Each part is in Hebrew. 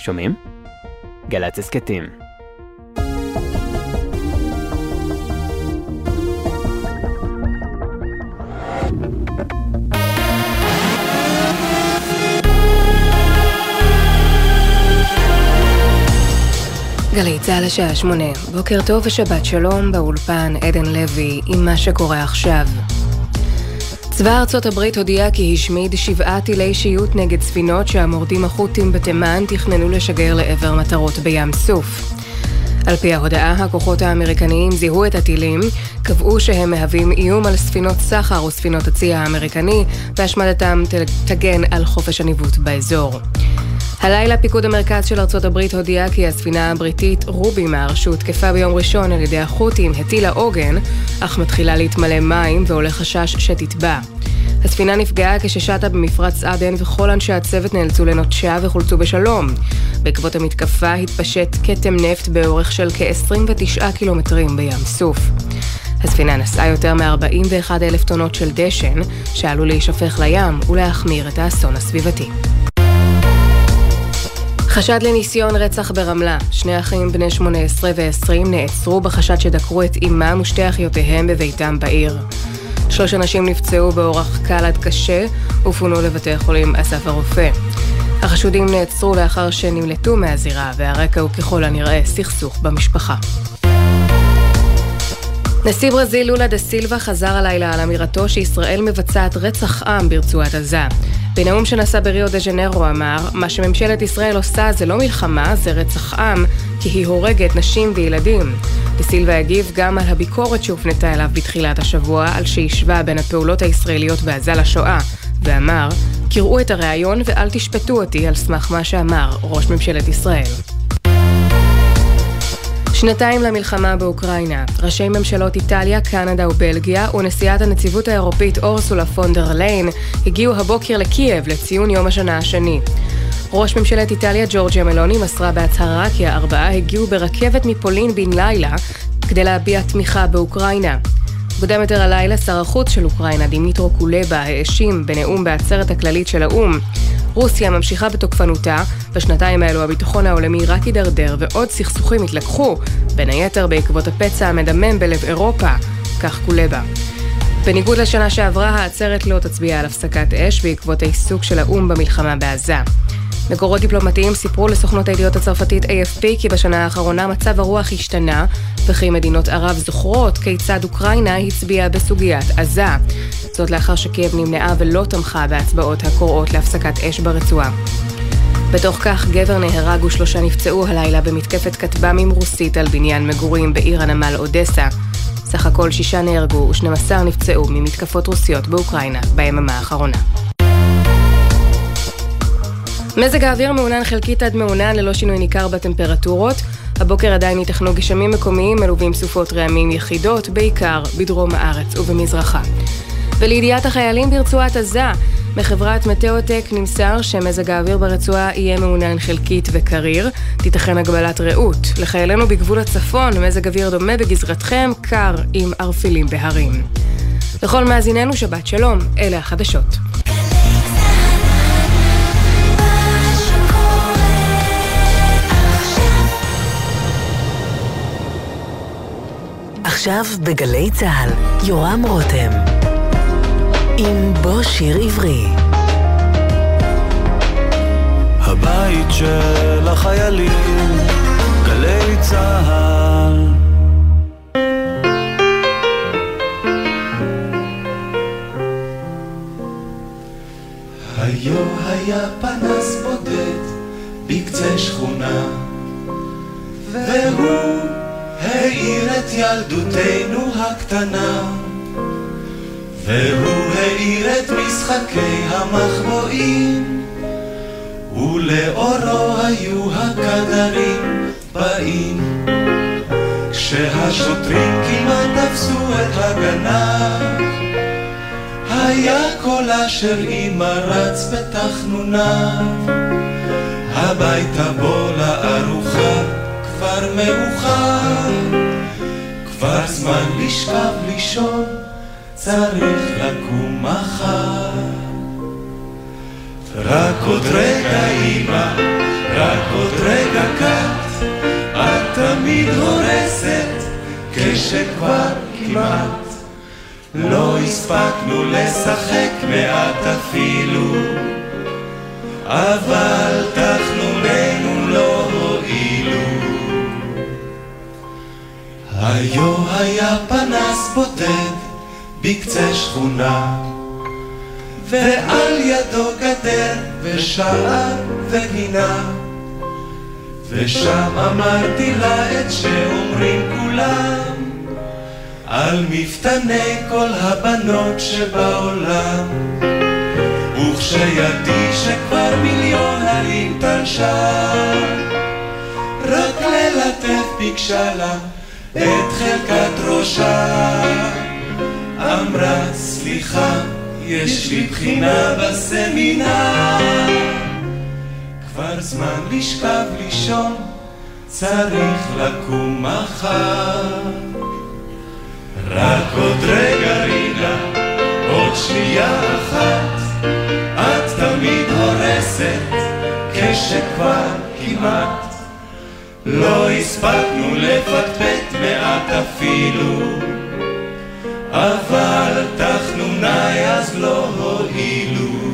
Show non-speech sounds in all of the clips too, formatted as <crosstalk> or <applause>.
שומעים? גל"צ הסכתים. גלי צה"ל השעה שמונה, בוקר טוב ושבת שלום, באולפן עדן לוי עם מה שקורה עכשיו. צבא ארצות הברית הודיע כי השמיד שבעה טילי שיוט נגד ספינות שהמורדים החות'ים בתימן תכננו לשגר לעבר מטרות בים סוף. על פי ההודעה, הכוחות האמריקניים זיהו את הטילים, קבעו שהם מהווים איום על ספינות סחר וספינות הצי האמריקני, והשמדתם תגן על חופש הניווט באזור. הלילה פיקוד המרכז של ארצות הברית הודיע כי הספינה הבריטית רובימר, שהותקפה ביום ראשון על ידי החות'ים, הטילה עוגן, אך מתחילה להתמלא מים ועולה חשש שתטבע. הספינה נפגעה כששטה במפרץ עדן וכל אנשי הצוות נאלצו לנוטשה וחולצו בשלום. בעקבות המתקפה התפשט כתם נפט באורך של כ-29 קילומטרים בים סוף. הספינה נשאה יותר מ-41 אלף טונות של דשן, שעלול להישפך לים ולהחמיר את האסון הסביבתי. חשד לניסיון רצח ברמלה. שני אחים בני 18 ו-20 נעצרו בחשד שדקרו את אמם ושתי אחיותיהם בביתם בעיר. שלוש אנשים נפצעו באורח קל עד קשה ופונו לבתי החולים אסף הרופא. החשודים נעצרו לאחר שנמלטו מהזירה והרקע הוא ככל הנראה סכסוך במשפחה. נשיא ברזיל לולה דה סילבה חזר הלילה על אמירתו שישראל מבצעת רצח עם ברצועת עזה. בנאום שנשא בריו דה ז'נרו אמר, מה שממשלת ישראל עושה זה לא מלחמה, זה רצח עם, כי היא הורגת נשים וילדים. דה סילבה הגיב גם על הביקורת שהופנתה אליו בתחילת השבוע, על שהשווה בין הפעולות הישראליות בעזה לשואה, ואמר, קראו את הריאיון ואל תשפטו אותי על סמך מה שאמר ראש ממשלת ישראל. שנתיים למלחמה באוקראינה. ראשי ממשלות איטליה, קנדה ובלגיה ונשיאת הנציבות האירופית אורסולה פונדר ליין הגיעו הבוקר לקייב לציון יום השנה השני. ראש ממשלת איטליה ג'ורג'יה מלוני מסרה בהצהרה כי הארבעה הגיעו ברכבת מפולין בן לילה כדי להביע תמיכה באוקראינה. מוקדם יותר הלילה שר החוץ של אוקראינה דימיטרו קולבה האשים בנאום בעצרת הכללית של האו"ם רוסיה ממשיכה בתוקפנותה, בשנתיים האלו הביטחון העולמי רק הידרדר ועוד סכסוכים התלקחו, בין היתר בעקבות הפצע המדמם בלב אירופה, כך קולבה. בניגוד לשנה שעברה, העצרת לא תצביע על הפסקת אש בעקבות העיסוק של האו"ם במלחמה בעזה. מקורות דיפלומטיים סיפרו לסוכנות הידיעות הצרפתית AFP כי בשנה האחרונה מצב הרוח השתנה, וכי מדינות ערב זוכרות כיצד אוקראינה הצביעה בסוגיית עזה. זאת לאחר שקייב נמנעה ולא תמכה בהצבעות הקוראות להפסקת אש ברצועה. בתוך כך, גבר נהרג ושלושה נפצעו הלילה במתקפת כטב"מים רוסית על בניין מגורים בעיר הנמל אודסה. סך הכל שישה נהרגו ושנים עשר נפצעו ממתקפות רוסיות באוקראינה ביממה האחרונה. מזג האוויר מעונן חלקית עד מעונן ללא שינוי ניכר בטמפרטורות. הבוקר עדיין ייתכנו גשמים מקומיים מלווים סופות רעמים יחידות, בעיקר בדרום הארץ ובמזרחה. ולידיעת החיילים ברצועת עזה, מחברת מטאוטק נמסר שמזג האוויר ברצועה יהיה מעונן חלקית וקריר, תיתכן הגבלת רעות. לחיילינו בגבול הצפון, מזג אוויר דומה בגזרתכם, קר עם ערפילים בהרים. לכל מאזיננו שבת שלום, אלה החדשות. עכשיו בגלי צה"ל, יורם רותם. עם בוא שיר עברי. הבית של החיילים, גלי צה"ל. היו היה פנס בודד בקצה שכונה, והוא האיר את ילדותנו הקטנה. והוא האיר את משחקי המחבואים, ולאורו היו הכדרים באים. כשהשוטרים כמעט תפסו את הגנב, היה קולה של אמא רץ בתחנוניו. הביתה בוא לארוחה, כבר מאוחר, כבר זמן לשכב לישון, צריך לקום מחר. רק עוד רגע אימא, רק עוד רגע קט, את תמיד הורסת, כשכבר כמעט לא הספקנו לשחק מעט אפילו, אבל תחנו לנו היו היה פנס בודד בקצה שכונה, ועל ידו גדר ושער וגינה. ושם אמרתי לה את שאומרים כולם על מפתני כל הבנות שבעולם וכשידי שכבר מיליון הרים תלשה רק ללטף ביקשה לה את חלקת ראשה. אמרה סליחה יש לי בחינה בסמינר. כבר זמן לשכב לישון, צריך לקום מחר. רק עוד רגע רינה, עוד שנייה אחת, את תמיד הורסת, כשכבר כמעט לא הספקנו לפטפט מעט אפילו, אבל תחנוני אז לא הועילו.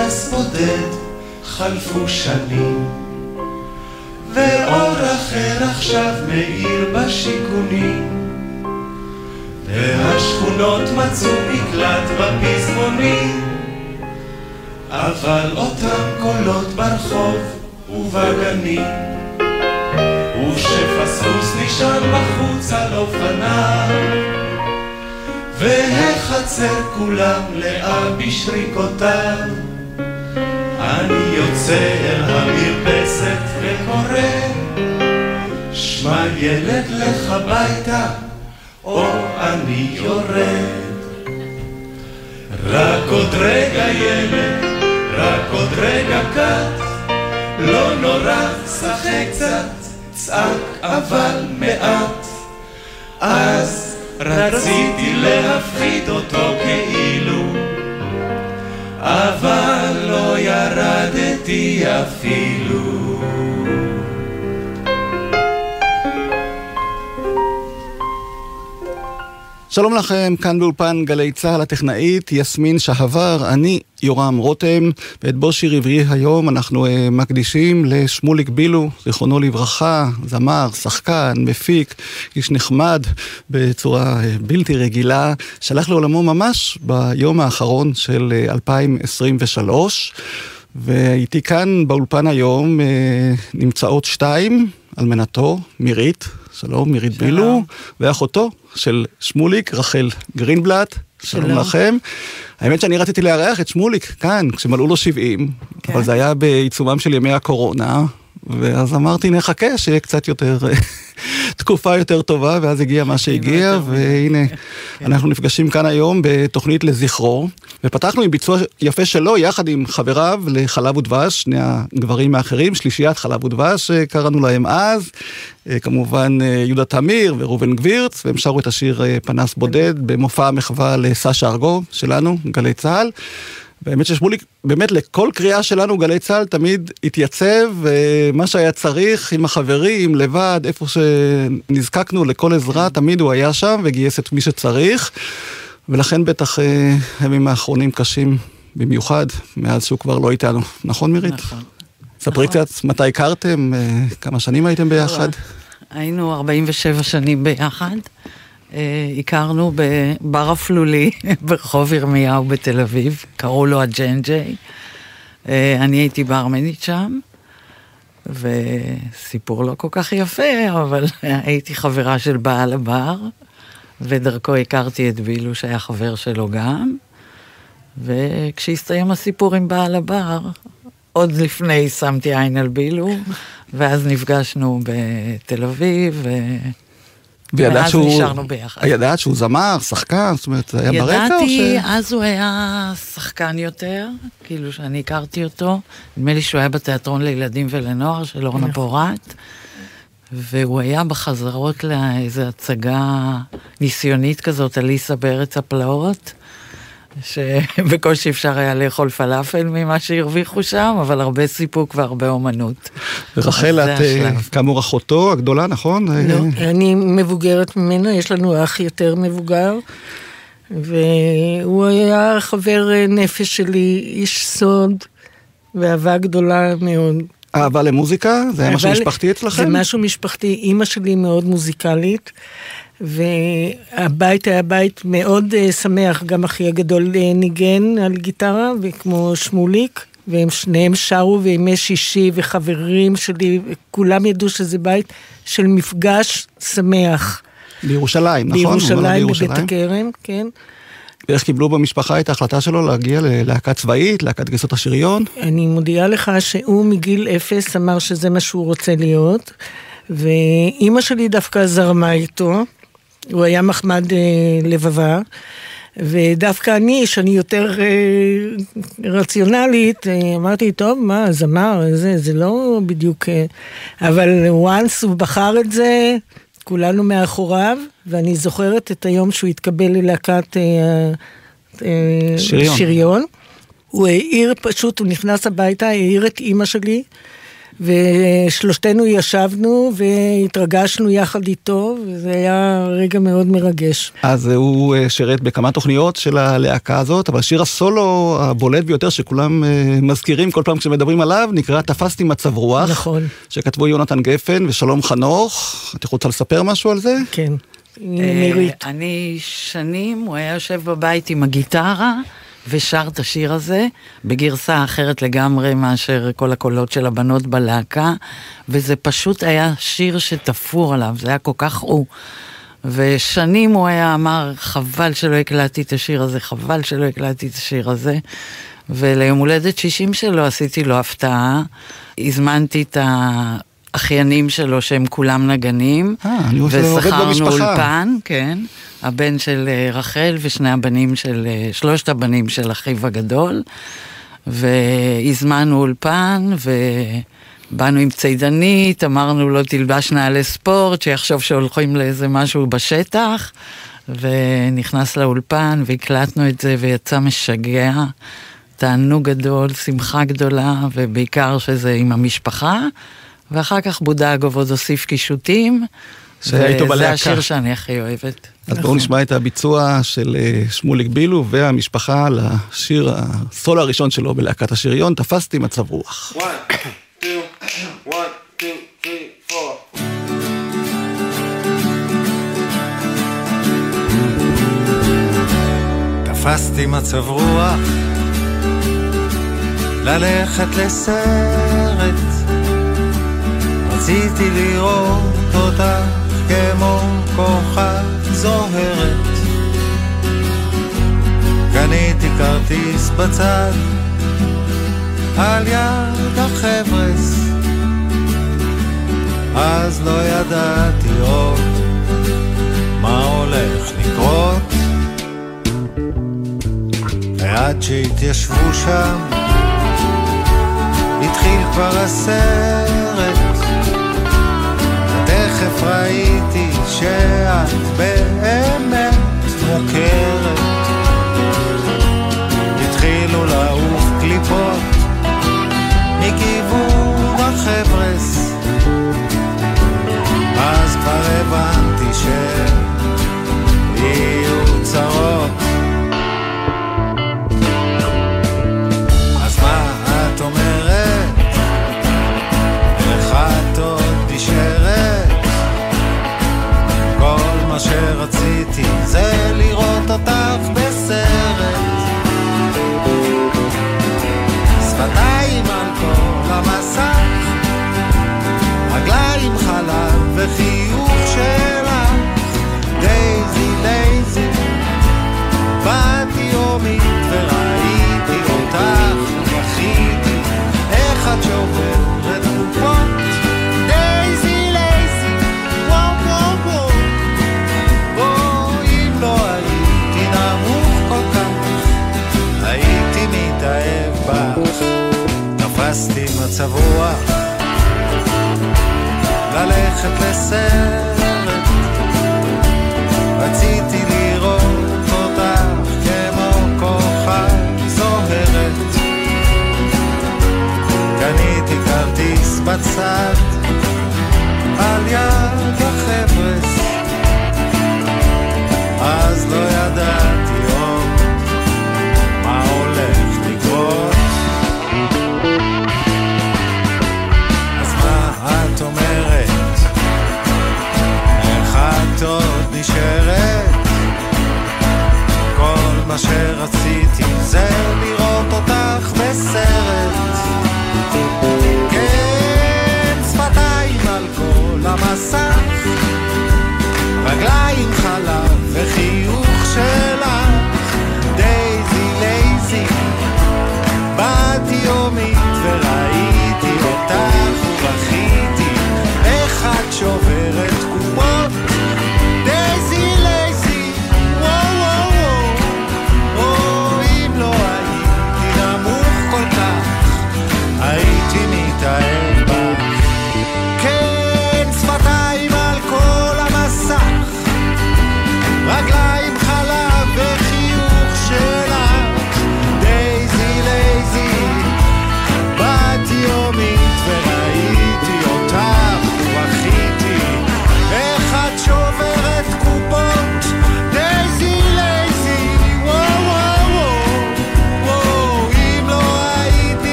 פנס בודד חלפו שנים. ואור אחר עכשיו מאיר בשיכונים והשכונות מצאו מקלט בפזמונים אבל אותם קולות ברחוב ובגנים ושפספוס נשען בחוץ על אופניו והחצר כולם לאה בשריקותיו. אני יוצא אל המרפסת וקורא, שמע ילד לך ביתה, או אני יורד. רק עוד רגע ילד, רק עוד רגע קט, לא נורא, שחק קצת, צעק אבל מעט. אז רציתי להפחיד אותו כאילו, אבל לא ירדתי אפילו. שלום לכם, כאן באולפן גלי צה"ל הטכנאית יסמין שהבר, אני יורם רותם, ואת בו שיר עברי היום אנחנו uh, מקדישים לשמוליק בילו, זיכרונו לברכה, זמר, שחקן, מפיק, איש נחמד בצורה uh, בלתי רגילה, שלח לעולמו ממש ביום האחרון של uh, 2023. ואיתי כאן באולפן היום נמצאות שתיים, אלמנתו, מירית, שלום, מירית שלום. בילו, ואחותו של שמוליק, רחל גרינבלט, שלום, שלום לכם. האמת שאני רציתי לארח את שמוליק כאן, כשמלאו לו 70, כן. אבל זה היה בעיצומם של ימי הקורונה, ואז אמרתי, נחכה שיהיה קצת יותר, <laughs> תקופה יותר טובה, ואז הגיע מה שהגיע, והנה, כן. אנחנו נפגשים כאן היום בתוכנית לזכרו, ופתחנו עם ביצוע יפה שלו, יחד עם חבריו לחלב ודבש, שני הגברים האחרים, שלישיית חלב ודבש, קראנו להם אז, אה, כמובן אה, יהודה תמיר וראובן גבירץ, והם שרו את השיר אה, פנס בודד במופע המחווה לסשה ארגו שלנו, גלי צה"ל. באמת ששמוליק, באמת לכל קריאה שלנו גלי צה"ל תמיד התייצב, ומה שהיה צריך עם החברים, לבד, איפה שנזקקנו לכל עזרה, תמיד הוא היה שם וגייס את מי שצריך. ולכן בטח הימים האחרונים קשים במיוחד, מאז שהוא כבר לא איתנו. נכון מירית? נכון. ספרי נכון. קצת מתי הכרתם, כמה שנים הייתם ביחד? היינו 47 שנים ביחד. אה, הכרנו בבר אפלולי <laughs> ברחוב ירמיהו בתל אביב, קראו לו הג'נג'יי. אה, אני הייתי ברמנית שם, וסיפור לא כל כך יפה, אבל <laughs> הייתי חברה של בעל הבר, ודרכו הכרתי את בילו שהיה חבר שלו גם. וכשהסתיים הסיפור עם בעל הבר, עוד לפני שמתי עין על בילו, ואז נפגשנו בתל אביב, ו... וידעת שהוא... נשארנו ביחד. ידעת שהוא זמר, שחקן, זאת אומרת, זה היה ברקע או ש... ידעתי, אז הוא היה שחקן יותר, כאילו שאני הכרתי אותו. נדמה לי שהוא היה בתיאטרון לילדים ולנוער של אורנה. פורת. והוא היה בחזרות לאיזו הצגה ניסיונית כזאת, אליסה בארץ הפלאות. שבקושי <laughs> אפשר היה לאכול פלאפל ממה שהרוויחו שם, אבל הרבה סיפוק והרבה אומנות. רחל, את אה, כאמור אחותו הגדולה, נכון? לא, אני מבוגרת ממנה, יש לנו אח יותר מבוגר, והוא היה חבר אה, נפש שלי, איש סוד ואהבה גדולה מאוד. אהבה למוזיקה? זה היה משהו משפחתי אצלכם? זה משהו משפחתי. אימא שלי מאוד מוזיקלית. והבית היה בית מאוד uh, שמח, גם אחי הגדול uh, ניגן על גיטרה, וכמו שמוליק, והם שניהם שרו וימי שישי, וחברים שלי, כולם ידעו שזה בית של מפגש שמח. בירושלים, נכון? בירושלים, בבית הכרם, כן. ואיך קיבלו במשפחה את ההחלטה שלו להגיע ללהקה צבאית, להקת גייסות השריון? אני מודיעה לך שהוא מגיל אפס אמר שזה מה שהוא רוצה להיות, ואימא שלי דווקא זרמה איתו. הוא היה מחמד אה, לבבה. ודווקא אני, שאני יותר אה, רציונלית, אה, אמרתי, טוב, מה, זמר, זה, זה לא בדיוק... אה, אבל once הוא בחר את זה, כולנו מאחוריו, ואני זוכרת את היום שהוא התקבל ללהקת אה, אה, שריון. שריון. הוא העיר פשוט, הוא נכנס הביתה, העיר את אימא שלי. ושלושתנו ישבנו והתרגשנו יחד איתו, וזה היה רגע מאוד מרגש. אז הוא אה, שירת בכמה תוכניות של הלהקה הזאת, אבל שיר הסולו הבולט ביותר שכולם אה, מזכירים כל פעם כשמדברים עליו, נקרא תפסתי מצב רוח. נכון. שכתבו יונתן גפן ושלום חנוך. את רוצה לספר משהו על זה? כן. אה, אני שנים, הוא היה יושב בבית עם הגיטרה. ושר את השיר הזה בגרסה אחרת לגמרי מאשר כל הקולות של הבנות בלהקה, וזה פשוט היה שיר שתפור עליו, זה היה כל כך הוא. ושנים הוא היה אמר, חבל שלא הקלטתי את השיר הזה, חבל שלא הקלטתי את השיר הזה. וליום הולדת 60 שלו עשיתי לו הפתעה, הזמנתי את האחיינים שלו שהם כולם נגנים, אה, אני עובד במשפחה. ושכרנו אולפן, כן. הבן של אה, רחל ושני הבנים של, אה, שלושת הבנים של אחיו הגדול, והזמנו אולפן, ובאנו עם צידנית, אמרנו לו תלבש נעלי ספורט, שיחשוב שהולכים לאיזה משהו בשטח, ונכנס לאולפן, והקלטנו את זה, ויצא משגע. תענוג גדול, שמחה גדולה, ובעיקר שזה עם המשפחה. ואחר כך בודגוב עוד הוסיף קישוטים. שהיית בלהקה. וזה השיר שאני הכי אוהבת. אז בואו נשמע את הביצוע של אה, שמוליק בילו והמשפחה לשיר הסולו הראשון שלו בלהקת השריון, תפסתי מצב רוח. תפסתי מצב רוח ללכת לסרט רציתי לראות אותך כמו כוכב זוהרת. קניתי כרטיס בצד, על יד החבר'ס, אז לא ידעתי עוד מה הולך לקרות. ועד שהתיישבו שם, התחיל כבר הסרט. תכף ראיתי שאת באמת מוכרת. התחילו לעוף קליפות מכיוון החבר'ס, אז כבר הבנתי שיהיו צרות. שרציתי זה לראות אותך בסרט. שפתיים על כל המסך רגליים חלב וחיוך שלך. דייזי דייזי באתי יומית וראיתי אותך ובכיתי איך את שוברת לי מצב רוח. ללכת לסרט. רציתי לראות אותך כמו כוכב זוהרת. קניתי כרטיס בצד.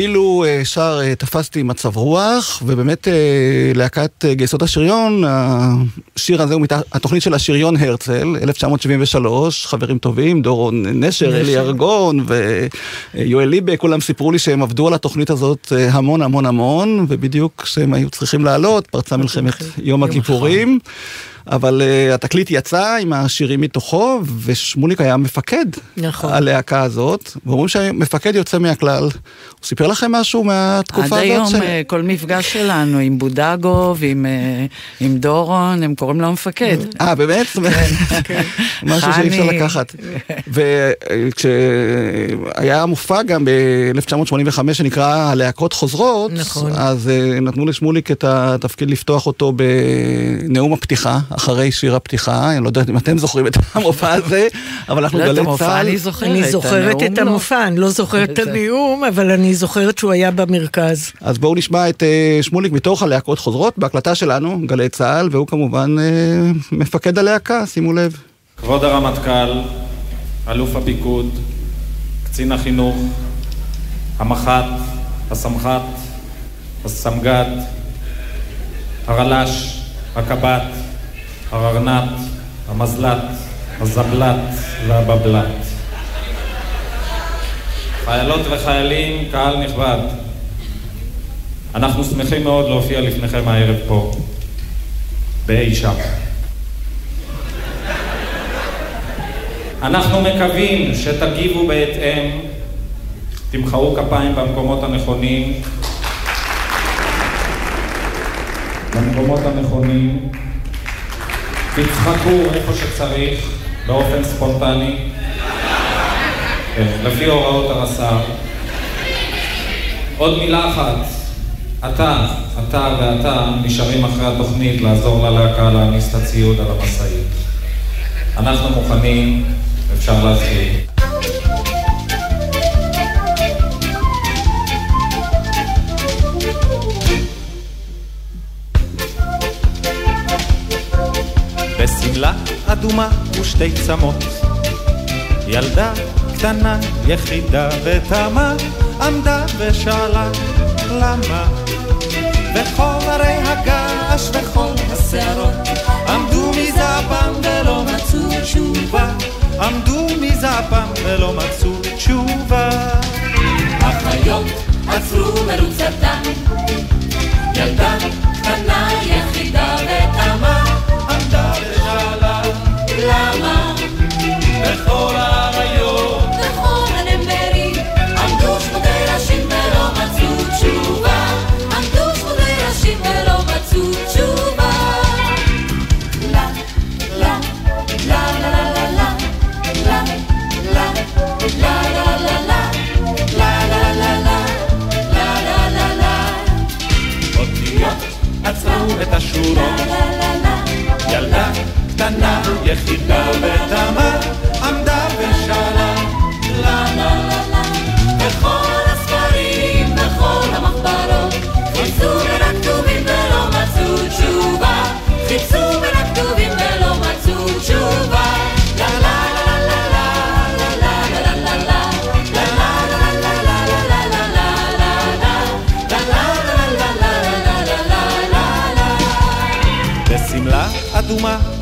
בילו אה, שר אה, תפסתי מצב רוח, ובאמת אה, להקת גייסות השריון, השיר הזה הוא מת... התוכנית של השריון הרצל, 1973, חברים טובים, דורון נשר, אלי ארגון ויואל ליבה, כולם סיפרו לי שהם עבדו על התוכנית הזאת המון המון המון, ובדיוק כשהם היו צריכים לעלות, פרצה מלחמת יום הכיפורים. אבל uh, התקליט יצא עם השירים מתוכו, ושמוליק היה מפקד נכון. הלהקה הזאת, ואומרים שהמפקד יוצא מהכלל. הוא סיפר לכם משהו מהתקופה עד הזאת? היום אה, כל מפגש שלנו עם בודגו ועם אה, עם דורון, הם קוראים לו המפקד. אה, באמת? <laughs> כן. משהו שאי אפשר. לקחת. <laughs> וכשהיה מופע גם ב-1985 שנקרא הלהקות חוזרות, נכון. אז אה, נתנו לשמוליק את התפקיד לפתוח אותו בנאום הפתיחה, אחרי שיר הפתיחה, אני לא יודעת אם אתם זוכרים את המופע הזה, אבל אנחנו לא, גלי צה"ל. אני זוכרת, אני זוכרת את לא. המופע, אני לא זוכרת את הנאום, אבל אני זוכרת שהוא היה במרכז. אז בואו נשמע את אה, שמוליק מתוך הלהקות חוזרות, בהקלטה שלנו, גלי צה"ל, והוא כמובן אה, מפקד הלהקה, שימו לב. כבוד הרמטכ"ל, אלוף הפיקוד, קצין החינוך, המח"ט, הסמח"ט, הסמג"ד, הרל"ש, הקב"ט, הררנ"ט, המזל"ט, הזבל"ט והבבל"ט. חיילות וחיילים, קהל נכבד, אנחנו שמחים מאוד להופיע לפניכם הערב פה, באי שם. אנחנו מקווים שתגיבו בהתאם, תמחאו כפיים במקומות הנכונים, במקומות הנכונים, תצחקו איפה שצריך, באופן ספונטני, כן, לפי הוראות הרס"ר. עוד מילה אחת, אתה, אתה ואתה נשארים אחרי התוכנית לעזור ללהקה להעמיס את הציוד על המשאית. אנחנו מוכנים, אפשר להתחיל. אדומה ושתי צמות. ילדה קטנה, יחידה ותמה, עמדה ושאלה למה. וכל הרי הגעש וכל השערות עמדו מזעפם ולא מצאו תשובה. עמדו מזעפם ולא מצאו תשובה. החיות עצרו מרוצתם, ילדה קטנה יחידה ותמה, love.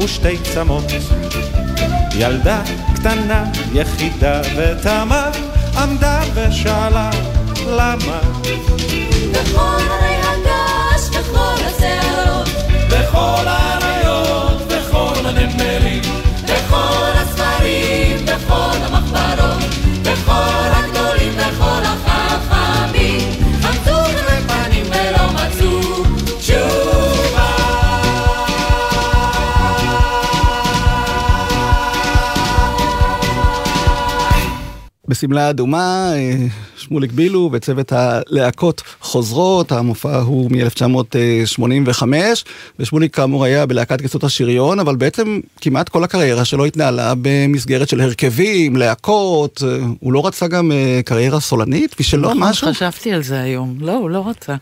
ושתי צמות. ילדה קטנה, יחידה ותמה, עמדה ושאלה למה. בכל הרי הגש, בכל השערות, בכל האריות, בכל הנמלים, בכל הספרים, בכל המחברות, בכל הגדולים, בכל החכמים, בשמלה אדומה, אה, שמוליק בילו וצוות הלהקות חוזרות, המופע הוא מ-1985, ושמוליק כאמור היה בלהקת כסות השריון, אבל בעצם כמעט כל הקריירה שלו התנהלה במסגרת של הרכבים, להקות, אה, הוא לא רצה גם אה, קריירה סולנית? ושלא נכון, משהו? חשבתי על זה היום. לא, הוא לא רצה.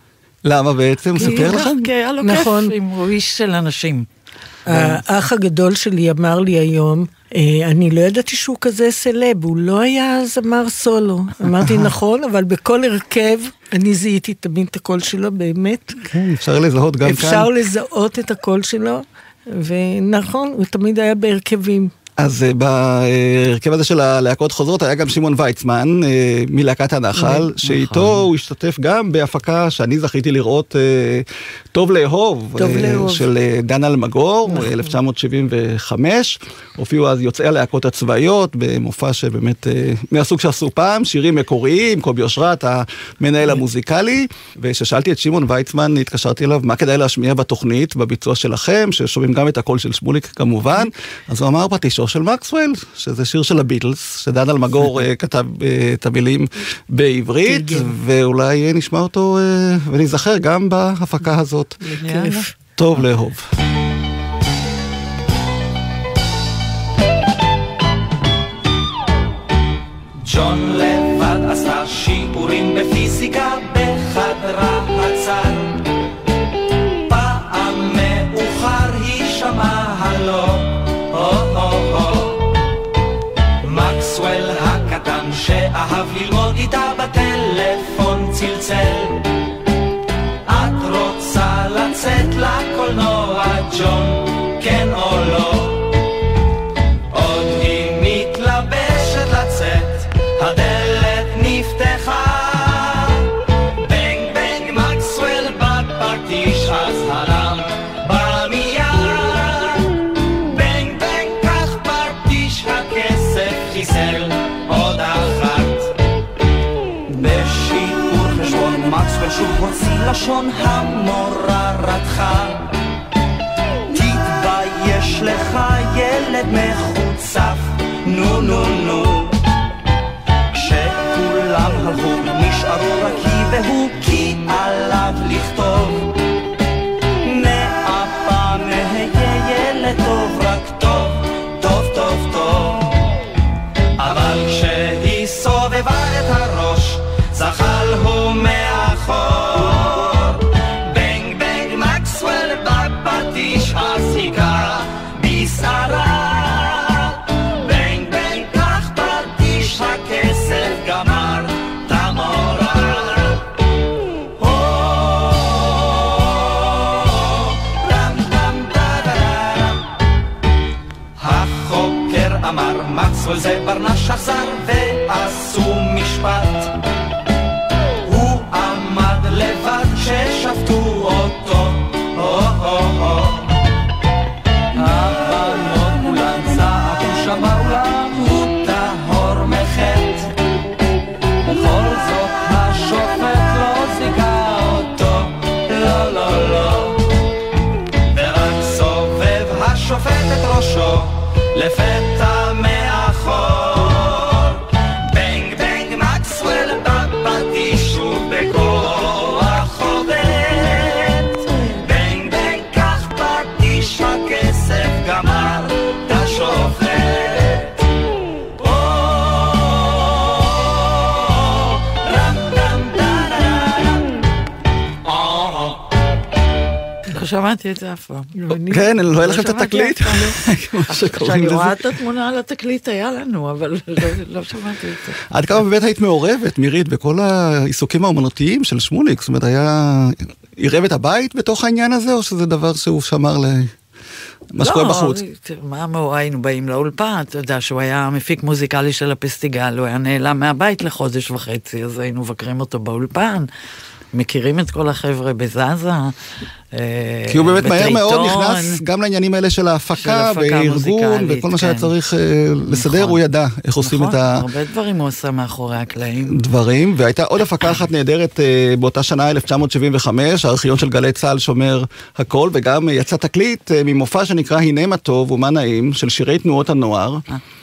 למה בעצם? הוא סיפר לכם? כי היה לו נכון. כיף, אם הוא איש של אנשים. האח הגדול שלי אמר לי היום, אה, אני לא ידעתי שהוא כזה סלב, הוא לא היה זמר סולו. אמרתי, <laughs> נכון, אבל בכל הרכב אני זיהיתי תמיד את הקול שלו, באמת. כן, אפשר לזהות גם כאן. אפשר לזהות את הקול שלו, ונכון, הוא תמיד היה בהרכבים. אז אה, בהרכב הזה של הלהקות חוזרות היה גם שמעון ויצמן אה, מלהקת הנחל, נכון. שאיתו הוא השתתף גם בהפקה שאני זכיתי לראות אה, טוב לאהוב, אה. של דן אלמגור, 1975. הופיעו אז יוצאי הלהקות הצבאיות במופע שבאמת מהסוג שעשו פעם, שירים מקוריים, קובי אושרת, המנהל המוזיקלי, וכששאלתי את שמעון ויצמן, התקשרתי אליו, מה כדאי להשמיע בתוכנית, בביצוע שלכם, ששומעים גם את הקול של שמוליק כמובן, אז הוא אמר פטישו של מקסוול, שזה שיר של הביטלס, שדן אלמגור אה, <laughs> כתב אה, את המילים בעברית, ואולי אה, נשמע אותו ונזכר גם בהפקה הזאת. טוב לאהוב. ג'ון לבד עשה שיעורים בפיזיקה בחדרה הצר. לקולנוע, ג'ון, כן או לא? עוד היא מתלבשת לצאת, הדלת נפתחה. bang bang מקסוול בפטיש, אז הרם בא מיד. bang bang קח פטיש, הכסף חיסל עוד אחת. בשיעור חשבון מקסוול שוב הוציא לשון המורה רתחה. לך ילד מחוצף, נו נו נו. כשכולם הלכו נשארו רק היא והוא כי עליו לכתוב. spot. שמעתי את זה אף פעם. כן, לא היה לכם את התקליט? כשאני. רואה את התמונה על התקליט היה לנו, אבל לא- לא שמעתי את זה. עד כמה באמת היית מעורבת, מירית, בכל העיסוקים האומנותיים של שמוליק? זאת אומרת, היה... עירב את הבית בתוך העניין הזה, או שזה דבר שהוא שמר מה שקורה בחוץ. לא, מה מאורע היינו באים לאולפן, אתה יודע שהוא היה מפיק מוזיקלי של הפסטיגל, הוא היה נעלם מהבית לחודש וחצי, אז היינו מבקרים אותו באולפן. מכירים את כל החבר'ה בזאזה, כי הוא באמת מהר מאוד. נכנס גם לעניינים האלה של ההפקה וארגון וכל מה שהיה כן. צריך אה, לסדר, נכון. הוא ידע איך עושים נכון, את ה... הרבה דברים הוא עשה מאחורי הקלעים. דברים, והייתה עוד הפקה אחת נהדרת אה, באותה שנה, 1975, הארכיון של גלי צה"ל שומר הכל, וגם אה, יצא תקליט אה, ממופע שנקרא הנה מה טוב ומה נעים, של שירי תנועות הנוער,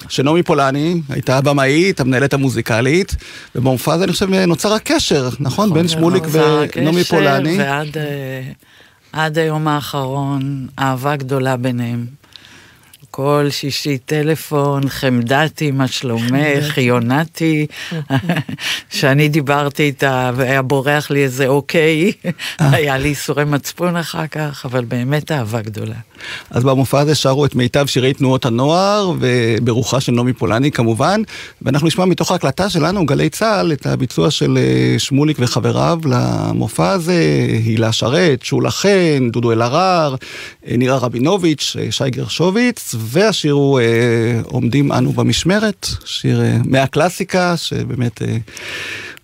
שנעמי פולני הייתה הבמאית, המנהלת המוזיקלית, ובמופע הזה אני חושב אה, נוצר הקשר, נכון? בין שמוליק ונעמי פולני. עד היום האחרון, אהבה גדולה ביניהם. כל שישי טלפון, חמדתי, מה שלומך, יונתי, <laughs> שאני דיברתי איתה והיה בורח לי איזה אוקיי, היה לי ייסורי מצפון אחר כך, אבל באמת אהבה גדולה. אז במופע הזה שרו את מיטב שירי תנועות הנוער, וברוחה של נעמי פולני כמובן, ואנחנו נשמע מתוך ההקלטה שלנו, גלי צה"ל, את הביצוע של אה, שמוליק וחבריו למופע הזה, הילה שרת, שולה חן, דודו אלהרר, אה, נירה רבינוביץ', אה, שי גרשוביץ, והשיר הוא אה, עומדים אנו במשמרת, שיר אה, מהקלאסיקה, שבאמת... אה,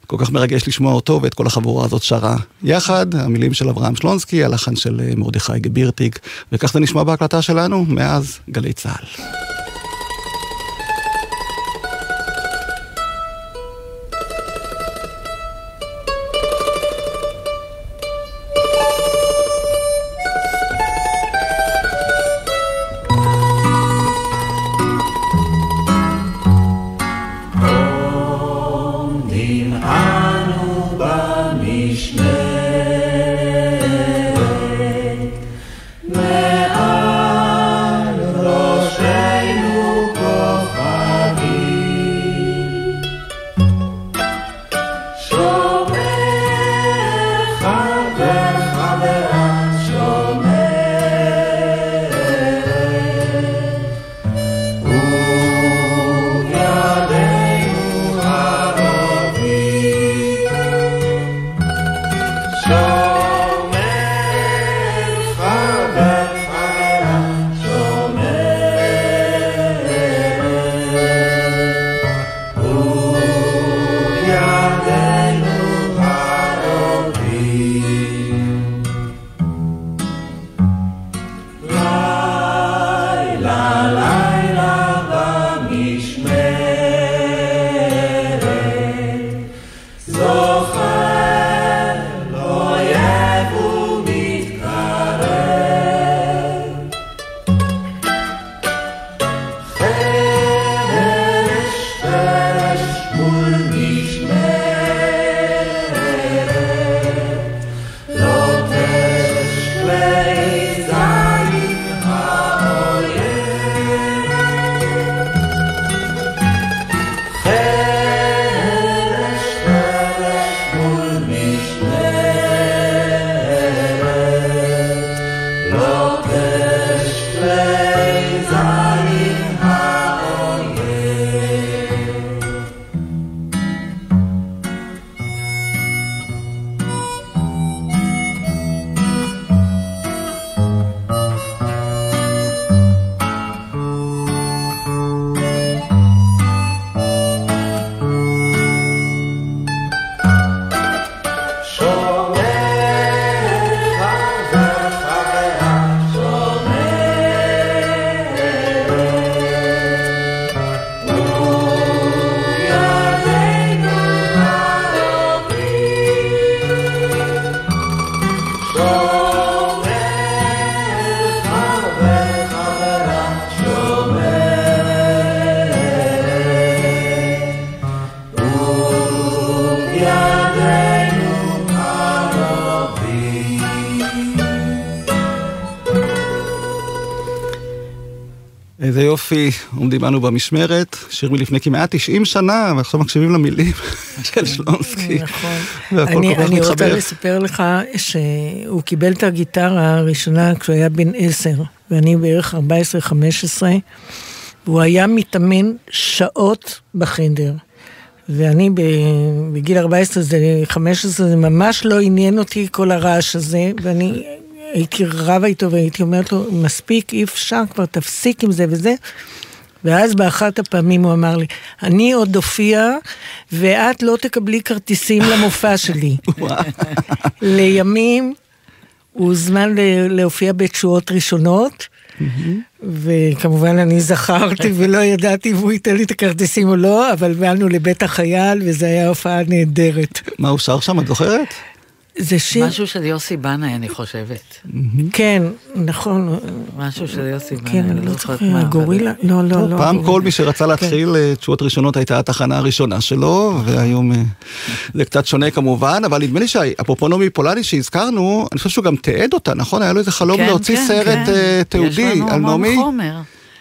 כל כך מרגש לשמוע אותו ואת כל החבורה הזאת שרה יחד, המילים של אברהם שלונסקי, הלחן של אה, מרדכי גבירטיג, וכך זה נשמע בהקלטה שלנו מאז גלי צה"ל. איזה יופי, עומדים אנו במשמרת, שיר מלפני כמעט 90 שנה, ועכשיו מקשיבים למילים <laughs> של שלונסקי. נכון. אני, רוצה. לספר לך שהוא קיבל את הגיטרה הראשונה כשהוא היה בן עשר, ואני בערך 14-15, והוא היה מתאמן שעות בחדר. ואני בגיל 14, זה 15, זה ממש לא עניין אותי כל הרעש הזה, ואני הייתי רבה איתו והייתי אומרת לו, מספיק, אי אפשר, כבר תפסיק עם זה וזה. ואז באחת הפעמים הוא אמר לי, אני עוד אופיע, ואת לא תקבלי כרטיסים למופע שלי. <laughs> לימים הוא הוזמן להופיע בתשואות ראשונות, וכמובן אני זכרתי <laughs> ולא ידעתי אם הוא ייתן לי את הכרטיסים או לא, אבל באנו לבית החייל וזו הייתה הופעה נהדרת. מה הוא שר שם, את זוכרת? זה שיר... משהו של יוסי בנאי, אני חושבת. כן, נכון. משהו של יוסי בנאי, כן, אני לא זוכרת מה, גורילה? לא, לא, לא. פעם. כל מי שרצה כן. להתחיל אה, תשואות ראשונות הייתה התחנה הראשונה שלו, והיום אה, זה קצת שונה כמובן, אבל נדמה לי שאפרופו נעמי פולני שהזכרנו, אני חושב שהוא גם תיעד אותה, נכון? היה לו איזה חלום כן, להוציא כן, סרט כן. אה, יש תיעודי לנו על המון נעמי. חומר.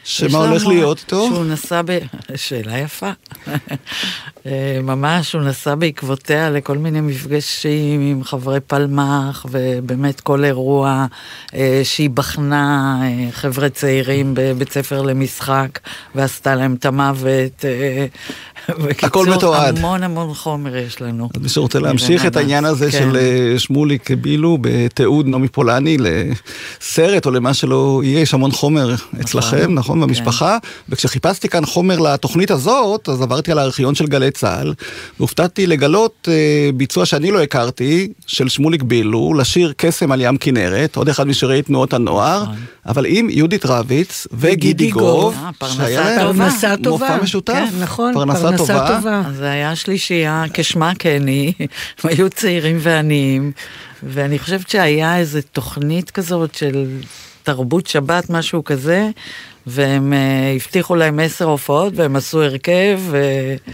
שמה הולך לנו- להיות איתו? שהוא נסע ב... שאלה יפה. אה, ממש, הוא נסע בעקבותיה לכל מיני מפגשים עם חברי פלמ"ח, ובאמת כל אירוע אה, שהיא בחנה אה, חבר'ה צעירים בבית ספר למשחק, ועשתה להם את המוות. אה, <laughs> בקיצור, מתועד. המון המון חומר יש לנו. מי שרוצה להמשיך את העניין הזה כן. של אה, שמוליק בילו בתיעוד נעמי פולני לסרט או למה שלא יהיה, יש המון חומר אצלכם, נכון? במשפחה. וכשחיפשתי כאן חומר לתוכנית הזאת, אז עברתי על הארכיון של גלי צה"ל, והופתעתי לגלות אה, ביצוע שאני לא הכרתי, של שמוליק בילו, לשיר קסם על ים כנרת, עוד אחד משירי תנועות הנוער, אבל עם יהודית רביץ וגידי גוב, שהיה להם פרנסה טובה. מופע משותף. כן, נכון, פרנסה פרנסה טובה. טובה. אז זה היה שלישייה, כשמה כן היא, <laughs> היו צעירים ועניים, ואני חושבת שהיה איזו תוכנית כזאת של תרבות שבת, משהו כזה, והם uh, הבטיחו להם עשר הופעות, והם עשו הרכב uh,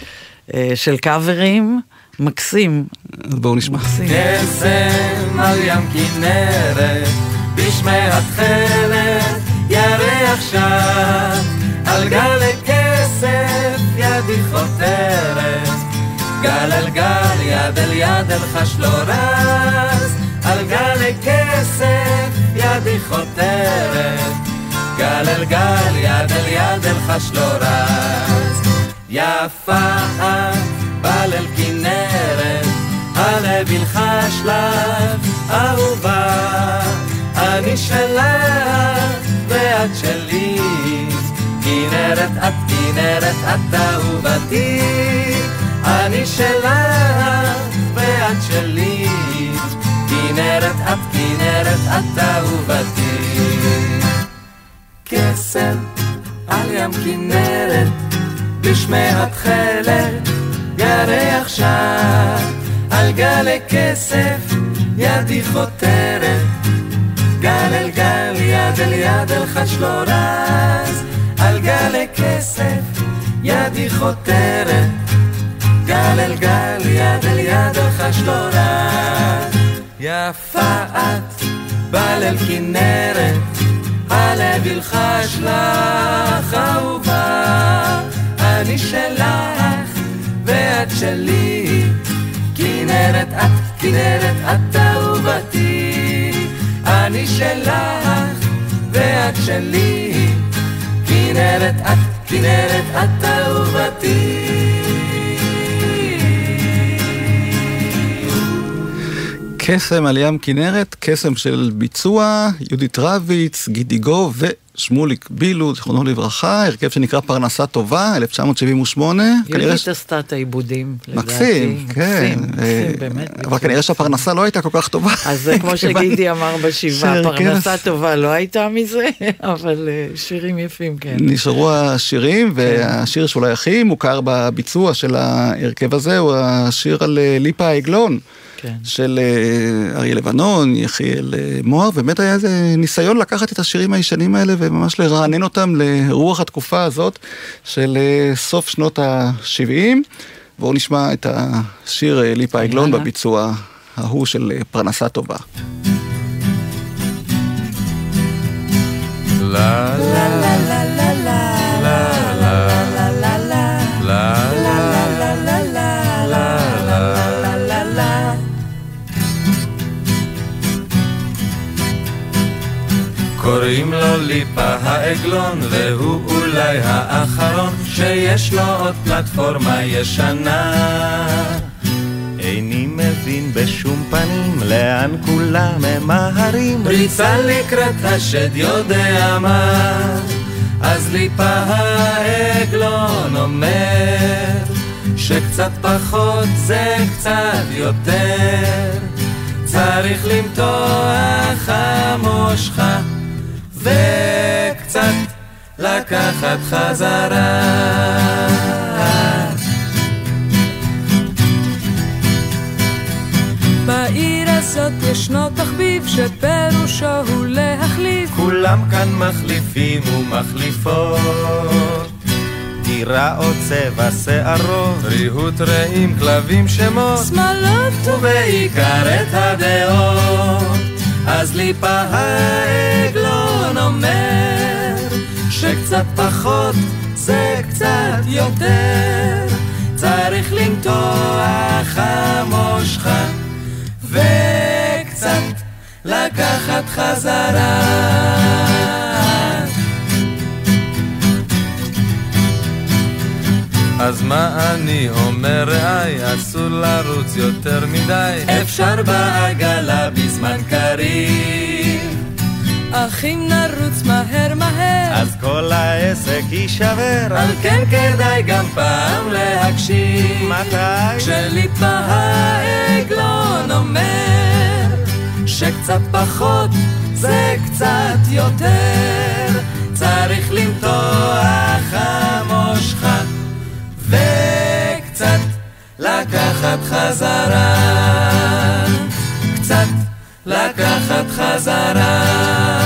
uh, של קאברים, מקסים. אז בואו נשמע. קסם על ים כנרת, בשמי התכלת, ירח שט, על גלי כסף ידי חותרת, גל אל גל, יד אל יד אל חש לא רז, על גלי כסף ידי חותרת, גל אל גל, יד אל יד אל חש לא רז, יפה את, בל אל כנרת, הלב ילחש לך, אהובה, אני שלך ואת שלי. כנרת את כנרת את אהובתי, אני שלך ואת שלי. כנרת את כנרת את אהובתי. קסם על ים כנרת, בשמי התכלת, ירח שט, על גלי כסף, ידי חותרת, גל אל גל, יד אל יד אל חש לא רז, על גלי כסף, ידי חותרת, גל אל גל, יד אל יד אל חש לא רז, יפה את, בל אל כנרת, הלב ילחש לך אהובה, אני שלך ואת שלי, כנרת את, כנרת את אהובתי, אני שלך ואת שלי, כנרת את, כנרת את אהובתי. קסם על ים כנרת, קסם של ביצוע, יהודית רביץ, גידי גוב ושמוליק בילו, זיכרונו לברכה, הרכב שנקרא פרנסה טובה, 1978. כנראה יהודית ש- עשתה את העיבודים, לדעתי. מקסים, כן. מקסים, אה, מקסים, באמת. אבל כנראה שהפרנסה לא הייתה כל כך טובה. אז כמו <laughs> שגידי אמר בשבעה, פרנסה טובה לא הייתה מזה, <laughs> אבל אה, שירים יפים, כן. נשארו השירים, והשיר שאולי הכי מוכר בביצוע של ההרכב הזה הוא השיר על אה, ליפה העגלון. כן. של אה, אריה לבנון, יחיאל אה, מוהר, ובאמת היה איזה ניסיון לקחת את השירים הישנים האלה וממש לרענן אותם לרוח התקופה הזאת של אה, סוף שנות ה-70. בואו נשמע את השיר ליפה העגלון יאללה. בביצוע ההוא של פרנסה טובה. La la קוראים לו ליפה העגלון והוא אולי האחרון שיש לו עוד פלטפורמה ישנה. איני מבין בשום פנים לאן כולם ממהרים. ריצה לקראת השד יודע מה, אז ליפה העגלון אומר, שקצת פחות זה קצת יותר, צריך למתוח המושכה, וקצת לקחת חזרה. בעיר הזאת ישנו תחביב שפירושו הוא להחליף כולם כאן מחליפים ומחליפות. דירה או צבע שערות, ריהוט רעים, כלבים שמות, שמאלות ובעיקר את הדעות. אז ליפה העגלון אומר, שקצת פחות זה קצת יותר, צריך למתוח המושכה, וקצת לקחת חזרה. אז מה אני אומר רעי, אסור לרוץ יותר מדי, אפשר בעגלה בזמן קריב. אך אם נרוץ מהר מהר אז כל העסק יישבר. על כן כדאי גם פעם להקשיב, מתי? כשליפה העגלון אומר, שקצת פחות זה קצת יותר, צריך למתוח המושכה, לקחת חזרה, קצת לקחת חזרה.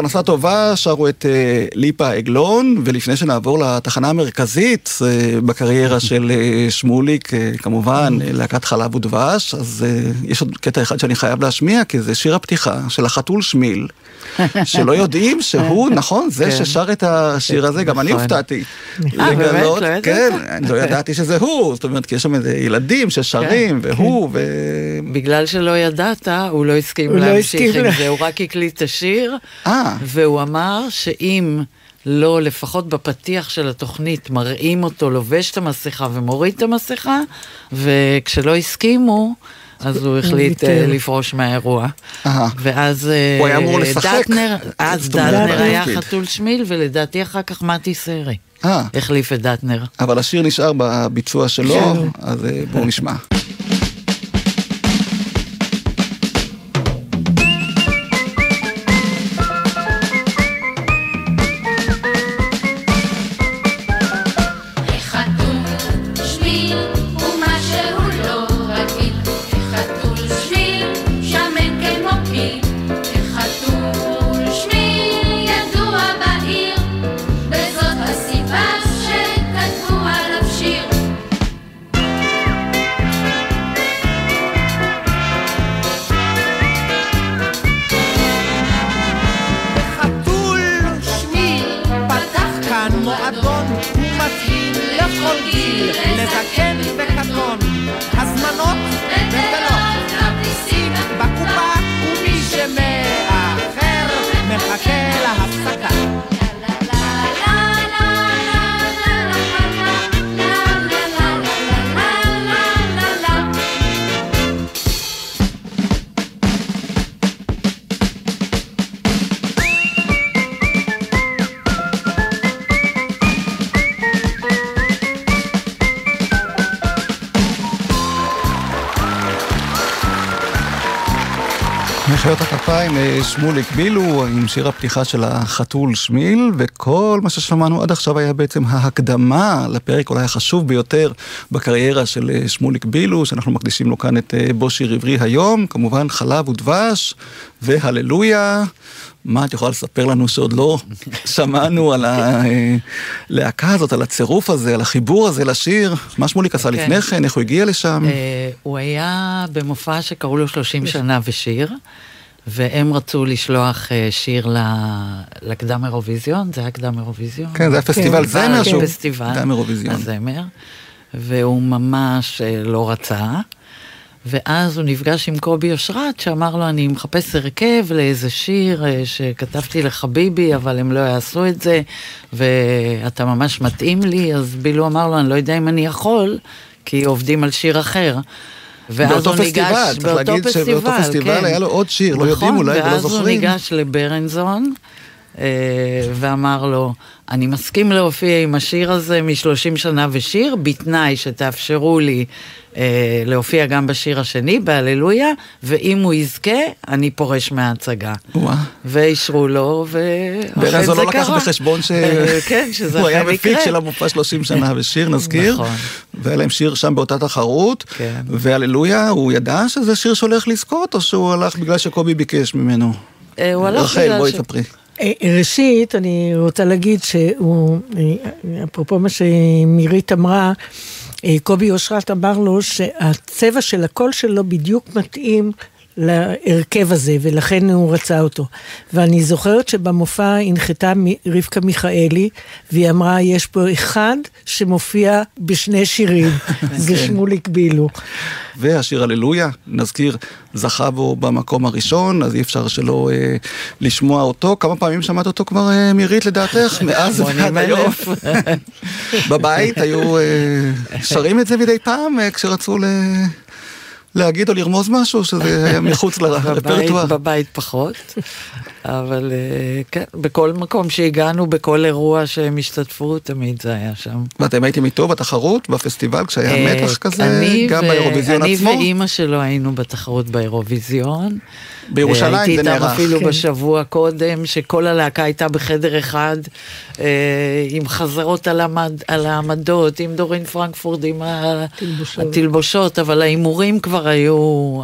פרנסה טובה, שרו את אה, ליפה עגלון, ולפני שנעבור לתחנה המרכזית אה, בקריירה <laughs> של אה, שמוליק, אה, כמובן, אה, להקת חלב ודבש, אז אה, יש עוד קטע אחד שאני חייב להשמיע, כי זה שיר הפתיחה של החתול שמיל, <laughs> שלא יודעים שהוא, נכון, זה כן. ששר את השיר הזה, גם אני נכון. הופתעתי. אה, באמת? לגלות, לא ידעת? כן, אני לא ידעתי שזה הוא, זאת אומרת, כי יש שם איזה ילדים ששרים, כן, והוא, ו... בגלל שלא ידעת, הוא לא הסכים לא להמשיך עם זה, הוא רק הקליט את השיר, אה, והוא אמר שאם לא, לפחות בפתיח של התוכנית, מראים אותו לובש את המסכה ומוריד את המסכה, וכשלא הסכימו, אז הוא החליט. אה, לפרוש מהאירוע. ואז אה, הוא היה אמור לשחק. דטנר, אז דטנר היה. חתול שמיל, ולדעתי אחר כך מתי סרי אה, החליף את דטנר. אבל השיר נשאר בביצוע שלו, כן. אז אה, בואו נשמע. הכפיים, אה, שמוליק בילו עם שיר הפתיחה של החתול שמיל, וכל מה ששמענו עד עכשיו היה בעצם ההקדמה לפרק אולי החשוב ביותר בקריירה של אה, שמוליק בילו, שאנחנו מקדישים לו כאן את אה, בו שיר עברי היום, כמובן חלב ודבש והללויה. מה את יכולה לספר לנו שעוד לא <laughs> שמענו על הלהקה הזאת, על הצירוף הזה, על החיבור הזה לשיר? מה שמוליק עשה כן. לפני כן, איך הוא הגיע לשם? הוא היה במופע שקראו לו 30 שנה ושיר, והם רצו לשלוח אה, שיר לקדם אירוויזיון, זה היה קדם אירוויזיון? כן, זה היה פסטיבל זמר שהוא פסטיבל קדם אירוויזיון. הזמר, והוא ממש אה, לא רצה. ואז הוא נפגש עם קובי אושרת, שאמר לו, אני מחפש הרכב לאיזה שיר אה, שכתבתי לחביבי, אבל הם לא יעשו את זה, ואתה ממש מתאים לי, אז בילו אמר לו, אני לא יודע אם אני יכול, כי עובדים על שיר אחר. ואז באותו הוא פסטיבל, ניגש, צריך להגיד שבאותו פסטיבל כן. היה לו עוד שיר, לא יודעים אולי ולא ואז הוא זוכרים. ניגש לברנזון, אה, ואמר לו, אני מסכים להופיע עם השיר הזה מ-30 שנה ושיר, בתנאי שתאפשרו לי אה, להופיע גם בשיר השני, בהללויה, ואם הוא יזכה, אני פורש מההצגה. ואישרו לו, ואכן זה לא לקח קרה. בחשבון ש... אה, כן, שזה הוא היה מפיק. של המופע 30 שנה <laughs> ושיר, נזכיר. נכון. והיה להם שיר שם באותה תחרות. כן. והללויה, הוא ידע שזה שיר שהולך לזכות, או שהוא הלך בגלל שקובי ביקש ממנו? אה, הוא הלך רחל, בגלל בואי ש- ספרי. אה, ראשית, אני רוצה להגיד שהוא, אה, אפרופו מה שמירית אמרה, אה, קובי אושרת אמר לו שהצבע של הקול שלו בדיוק מתאים להרכב הזה, ולכן הוא רצה אותו. ואני זוכרת שבמופע הנחתה רבקה מיכאלי, והיא אמרה, יש פה אחד שמופיע בשני שירים, <laughs> זה כן. שמוליק בילו. והשיר הללויה, נזכיר, זכה בו במקום הראשון, אז אי אפשר שלא אה, לשמוע אותו. כמה פעמים שמעת אותו כבר, אה, מירית, לדעתך? <laughs> מאז ועד 80,000. היום. <laughs> בבית היו אה, שרים את זה מדי פעם אה, כשרצו ל... להגיד או לרמוז משהו, שזה היה <laughs> מחוץ לרפרטואר. בבית, פחות, אבל אה, כן, בכל מקום שהגענו, בכל אירוע שהם השתתפו, תמיד זה היה שם. ואתם הייתם איתו בתחרות, בפסטיבל, כשהיה אה, מתח כזה, גם באירוויזיון עצמו? אני ואימא שלו היינו בתחרות באירוויזיון. בירושלים זה הייתי נערך. איתם אפילו כן. בשבוע קודם, שכל הלהקה הייתה בחדר אחד, אה, עם חזרות על, המד, על העמדות, עם דורין פרנקפורד, עם ה- תלבושות. התלבושות, אבל ההימורים כבר היו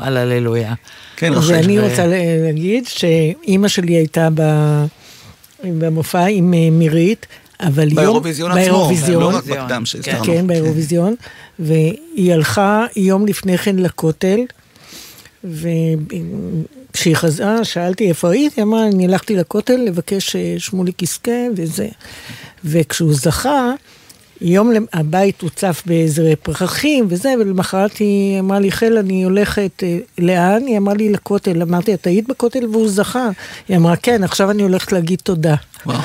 על הללויה. כן, רחל. ואני ו- רוצה להגיד שאימא שלי הייתה ב- במופע עם אה, מירית, אבל יום... באירוויזיון עצמו, באירוויזיון, לא רק בקדם שהזכרנו. כן, באירוויזיון, והיא הלכה יום לפני כן לכותל, וכשהיא חזרה, שאלתי איפה היית, היא אמרה, אני הלכתי לכותל לבקש ששמוליק יזכה וזה. וכשהוא זכה, יום למ- הבית הוצף באיזה פרחים וזה, ולמחרת היא אמרה לי, חל, אני הולכת, אה, לאן? היא אמרה לי, לכותל. אמרתי, את היית בכותל והוא זכה. היא אמרה, כן, עכשיו אני הולכת להגיד תודה. וואו.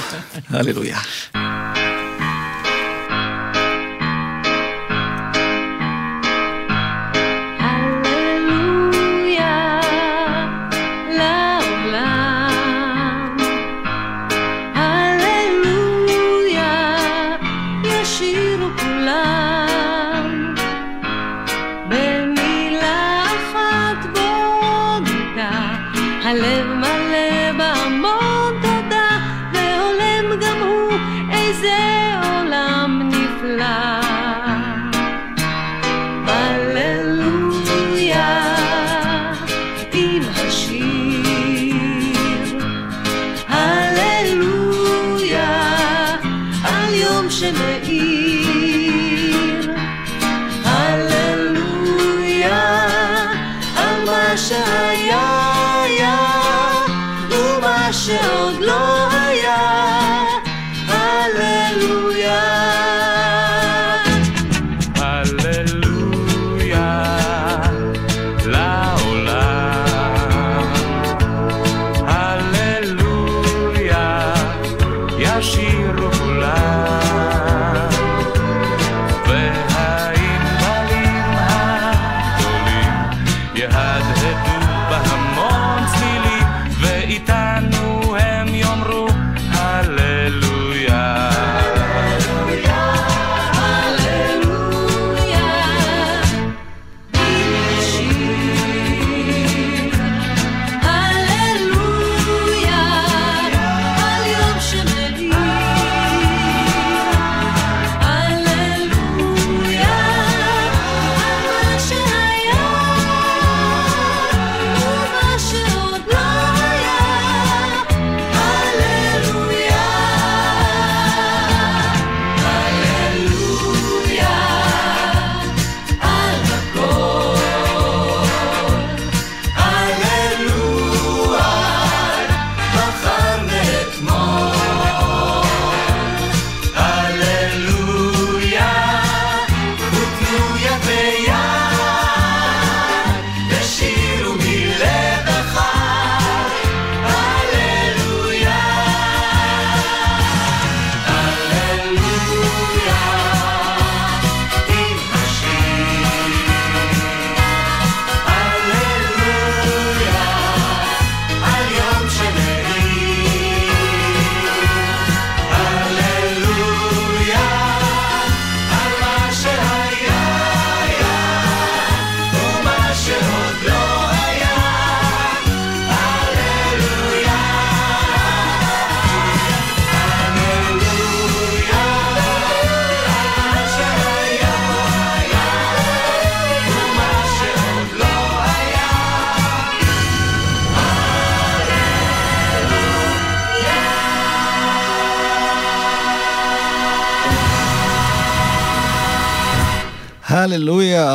הללויה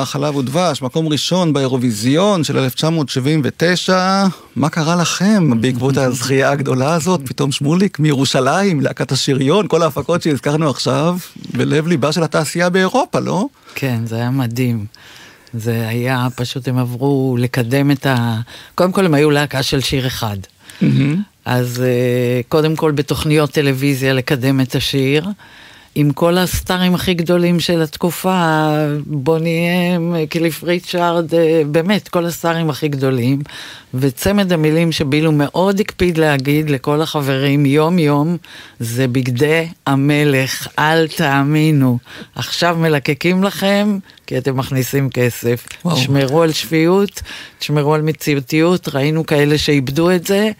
חלב ודבש, מקום ראשון באירוויזיון של 1979. מה קרה לכם בעקבות הזכייה הגדולה הזאת? פתאום שמוליק מירושלים, להקת השריון, כל ההפקות שהזכרנו עכשיו, בלב ליבה של התעשייה באירופה, לא? כן, זה היה מדהים. זה היה, פשוט הם עברו לקדם את ה... קודם כל הם היו להקה של שיר אחד. אז אה, קודם כל בתוכניות טלוויזיה לקדם את השיר. עם כל הסטארים הכי גדולים של התקופה, בוני אם, קליף ריצ'ארד, אה, באמת, כל הסטארים הכי גדולים. וצמד המילים שבילו מאוד הקפיד להגיד לכל החברים יום יום, זה בגדי המלך, אל תאמינו. עכשיו מלקקים לכם, כי אתם מכניסים כסף. וואו. תשמרו על שפיות, תשמרו על מציאותיות, ראינו כאלה שאיבדו את זה.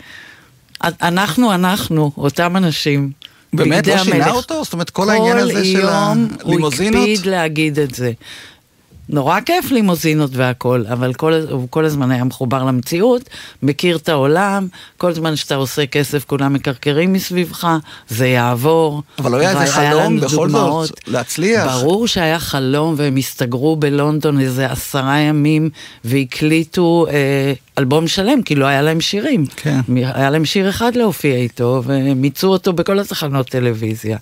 אנחנו, אנחנו, אותם אנשים. באמת לא שינה המלך. אותו? זאת אומרת, כל העניין הזה של כל יום הוא הלימוזינות? הקפיד להגיד את זה. נורא כיף לימוזינות והכל, אבל כל, הוא כל הזמן היה מחובר למציאות, מכיר את העולם, כל זמן שאתה עושה כסף כולם מקרקרים מסביבך, זה יעבור. אבל לא היה איזה חלום בכל זאת. להצליח. ברור שהיה חלום והם הסתגרו בלונדון איזה עשרה ימים והקליטו אה, אלבום שלם, כי לא היה להם שירים. כן. היה להם שיר אחד להופיע איתו, ומיצו אותו בכל התחנות טלוויזיה.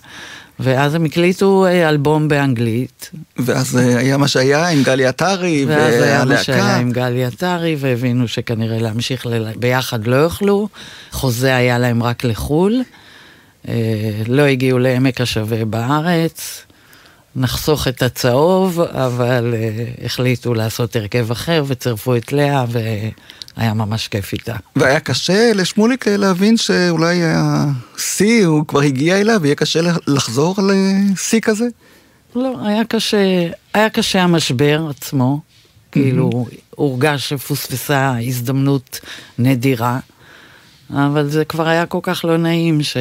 ואז הם הקליטו אה, אלבום באנגלית, ואז אה, היה מה שהיה עם גלי עטרי ואז היה מה שהיה והלהקה. עם גלי עטרי, והבינו שכנראה להמשיך ל... ביחד לא יוכלו. חוזה היה להם רק לחו"ל. אה, לא הגיעו לעמק השווה בארץ. נחסוך את הצהוב, אבל אה, החליטו לעשות הרכב אחר וצירפו את לאה, והיה ממש כיף איתה. והיה קשה לשמוליק להבין שאולי השיא הוא כבר הגיע אליו ויהיה קשה לחזור לשיא כזה? לא, היה קשה, היה קשה המשבר עצמו, כאילו הורגש שפוספסה הזדמנות נדירה, אבל זה כבר היה כל כך לא נעים ש...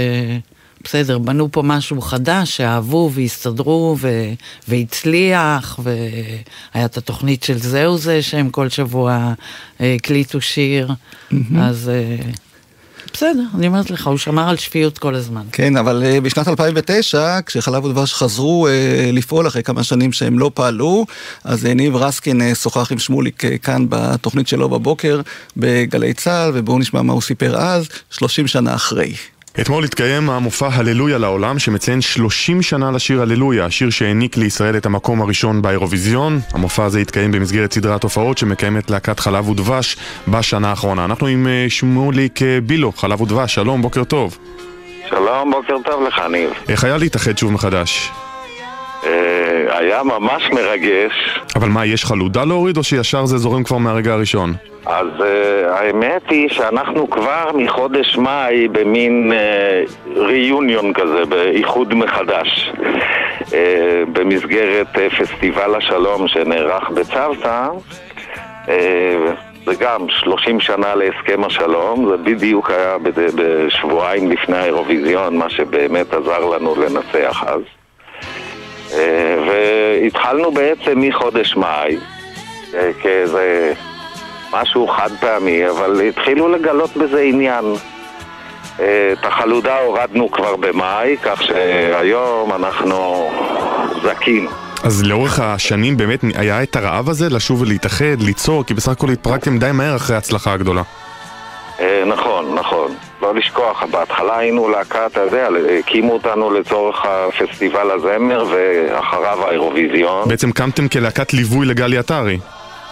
בסדר, בנו פה משהו חדש שאהבו והסתדרו ו... והצליח, והיה את התוכנית של זהו זה שהם כל שבוע אה, הקליטו שיר, אז אה, בסדר, אני אומרת לך, הוא שמר על שפיות כל הזמן. כן, אבל אה, בשנת 2009, כשחלב ודבש חזרו אה, לפעול אחרי כמה שנים שהם לא פעלו, אז אה, ניב רסקין אה, שוחח עם שמוליק אה, כאן בתוכנית שלו בבוקר בגלי צה"ל, ובואו נשמע מה הוא סיפר אז, 30 שנה אחרי. אתמול התקיים המופע הללויה לעולם שמציין 30 שנה לשיר הללויה, השיר שהעניק לישראל את המקום הראשון באירוויזיון. המופע הזה התקיים במסגרת סדרת הופעות שמקיימת להקת חלב ודבש בשנה האחרונה. אנחנו עם אה, שמוליק אה, בילו, חלב ודבש, שלום, בוקר טוב. שלום, בוקר טוב לך, ניב. איך היה להתאחד שוב מחדש? אה, היה ממש מרגש. אבל מה, יש חלודה להוריד או שישר זה זורם כבר מהרגע הראשון? אז אה, האמת היא שאנחנו כבר מחודש מאי במין ריוניון כזה, באיחוד מחדש. אה, במסגרת אה, פסטיבל השלום שנערך בצוותא. אה, זה גם 30 שנה להסכם השלום, זה בדיוק היה בשבועיים לפני האירוויזיון, מה שבאמת עזר לנו לנצח אז. אה, והתחלנו בעצם מחודש מאי, אה, כאיזה משהו חד פעמי, אבל התחילו לגלות בזה עניין. אה, את החלודה הורדנו כבר במאי, כך שהיום אנחנו זכים. אז לאורך השנים באמת היה את הרעב הזה לשוב ולהתאחד, ליצור, כי בסך הכל התפרקתם די מהר אחרי ההצלחה הגדולה. נכון, נכון. לא לשכוח, בהתחלה היינו להקה, אתה יודע, הקימו אותנו לצורך הפסטיבל הזמר ואחריו האירוויזיון. בעצם קמתם כלהקת ליווי לגלי עטרי.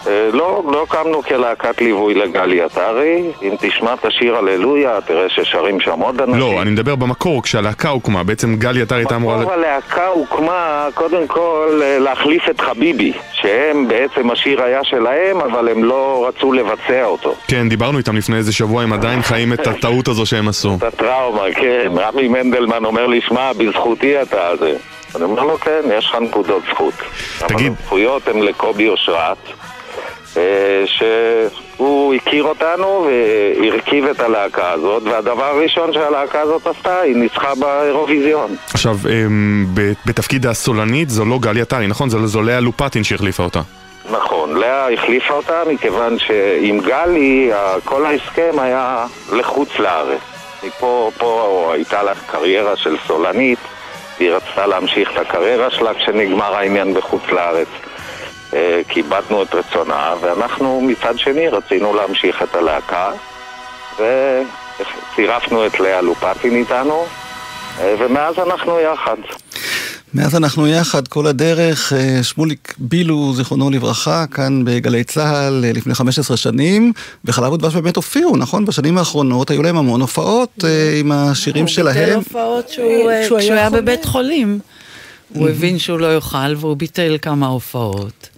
אה, לא, לא קמנו כלהקת ליווי לגלי עטרי. אם תשמע את השיר הללויה, תראה ששרים שם עוד אנשים. לא, אני מדבר במקור, כשהלהקה הוקמה, בעצם גלי עטרי הייתה אמורה... רוב הלהקה הוקמה קודם כל אה, להחליף את חביבי, שהם בעצם השיר היה שלהם, אבל הם לא רצו לבצע אותו. כן, דיברנו איתם לפני איזה שבוע, הם עדיין חיים את הטעות הזו שהם עשו. את הטראומה, כן. רמי מנדלמן אומר לי, שמע, בזכותי אתה זה. אני אומר לו, כן, יש לך נקודות זכות. תגיד- אבל הזכויות הן לקובי אושרת, שהוא הכיר אותנו והרכיב את הלהקה הזאת, והדבר הראשון שהלהקה הזאת עשתה, היא ניצחה באירוויזיון. עכשיו, ב- בתפקיד הסולנית זו לא גלי עטרי, נכון? זו זו לאה לופטין שהחליפה אותה. נכון, לאה החליפה אותה מכיוון שעם גלי כל ההסכם היה לחוץ לארץ. מפה פה הייתה לה קריירה של סולנית, והיא רצתה להמשיך את הקריירה שלה כשנגמר העניין בחוץ לארץ. אה, כיבדנו את רצונה, ואנחנו מצד שני רצינו להמשיך את הלהקה, וצירפנו את לאה לופטין איתנו, אה, ומאז אנחנו יחד. מאז אנחנו יחד כל הדרך, אה, שמוליק בילו, זיכרונו לברכה, כאן בגלי צה"ל לפני 15 שנים, וחלב ודבש באמת הופיעו, נכון? בשנים האחרונות היו להם המון הופעות עם השירים הוא ביטל שלהם. הופעות שהוא כשהוא היה. בבית חולים. הוא הבין שהוא לא יוכל והוא ביטל כמה הופעות.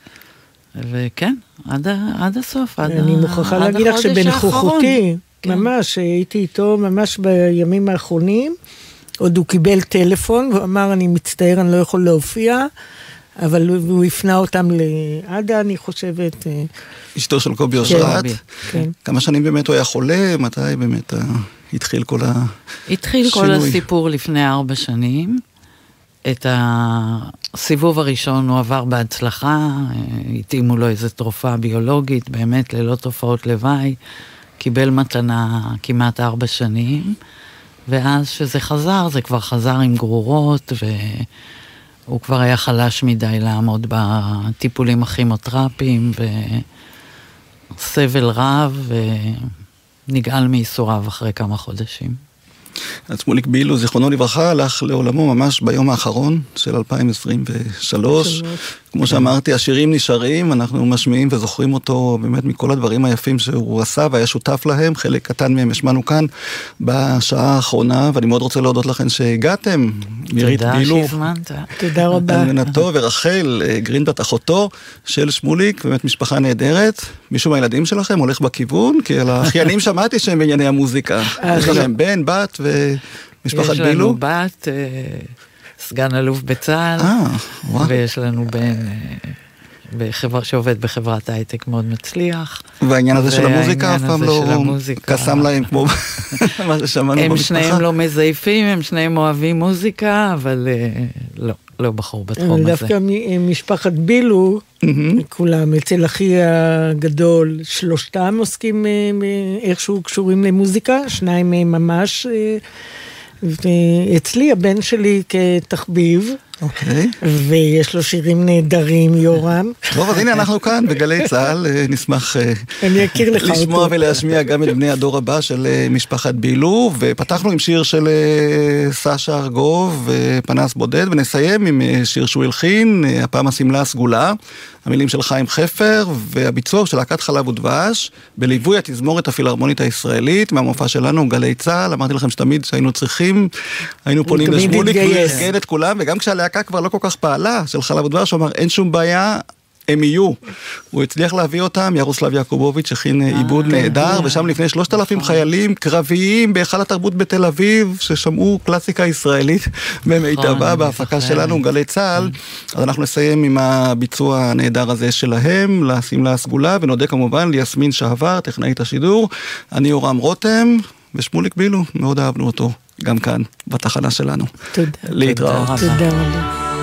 וכן, עד עד הסוף, עד ה- אני מוכרחה להגיד לך החודש שבנוכחותי, האחרון. ממש, הייתי איתו ממש בימים האחרונים, עוד הוא קיבל טלפון, והוא אמר, אני מצטער, אני לא יכול להופיע, אבל הוא- הוא הפנה אותם לעדה, אני חושבת. אה, אשתו של קובי כן, אושרת. כן. כמה שנים באמת הוא היה חולה, מתי באמת אה, התחיל כל ה... התחיל כל. הסיפור לפני ארבע שנים. את הסיבוב הראשון הוא עבר בהצלחה, התאימו לו איזו תרופה ביולוגית, באמת ללא תופעות לוואי, קיבל מתנה כמעט ארבע שנים, ואז שזה חזר, זה כבר חזר עם גרורות, והוא כבר היה חלש מדי לעמוד בטיפולים הכימותרפיים, וסבל רב, ונגאל מייסוריו אחרי כמה חודשים. אז שמוליק בילו, זיכרונו לברכה, הלך לעולמו ממש ביום האחרון של 2023. כמו שאמרתי, השירים נשארים, אנחנו משמיעים וזוכרים אותו באמת מכל הדברים היפים שהוא עשה והיה שותף להם, חלק קטן מהם השמענו כאן בשעה האחרונה, ואני מאוד רוצה להודות לכם שהגעתם. מירית תודה בילו, שהזמנת. תודה רבה. אלמנתו ורחל אה, גרינבט, אחותו של שמוליק, באמת משפחה נהדרת. מישהו מהילדים שלכם הולך בכיוון? כי על האחיינים <laughs> שמעתי שהם בענייני המוזיקה. יש לכם בן, בת ומשפחת יש בילו? לנו בת, אה, סגן אלוף בצה"ל, אה, וואו. ויש לנו בן אה, בחבר, שעובד בחברת הייטק מאוד מצליח. והעניין הזה של המוזיקה אף פעם לא של המוזיקה- קסם להם כמו <laughs> מה ששמענו הם במשפחה. שניהם לא מזייפים, הם שניהם אוהבים מוזיקה, אבל אה, לא, לא בחור בתחום הזה. דווקא משפחת בילו, כולם, אצל אחי הגדול, שלושתם עוסקים אה, איכשהו קשורים למוזיקה, שניים מהם ממש, אה, ואצלי הבן שלי כתחביב, אוקיי. ויש לו שירים נהדרים, יורם. טוב, אז הנה אנחנו כאן בגלי צה"ל, אה, נשמח אה, לשמוע. ולהשמיע גם את בני הדור הבא של אה, משפחת בילו, ופתחנו עם שיר של סשה ארגוב, אה, פנס בודד, ונסיים עם שיר שהוא הלחין, הפעם השמלה הסגולה, המילים של חיים חפר, והביצוע של להקת חלב ודבש, בליווי התזמורת הפילהרמונית הישראלית, מהמופע שלנו, גלי צה"ל, אמרתי לכם שתמיד כשהיינו צריכים, היינו פונים לשמוליק, התגייס. ארגן את כולם, וגם כשהלהקה כבר לא כל כך פעלה, של חלב ודבש, הוא אמר, אין שום בעיה. הם יהיו. הוא הצליח להביא אותם, ירוסלב יעקובוביץ' הכין אה, עיבוד נהדר, ושם לפני שלושת אלפים חיילים קרביים בהיכל התרבות בתל אביב, ששמעו קלאסיקה ישראלית במיטבה אני בהפקה. שלנו, גלי צה"ל. אז אנחנו נסיים עם הביצוע הנהדר הזה שלהם, לשמלה הסגולה, ונודה כמובן ליסמין שעבר, טכנאית השידור. אני יורם רותם, ושמוליק בילו, מאוד אהבנו אותו, גם כאן, בתחנה שלנו. תודה. להתראות. תודה רבה.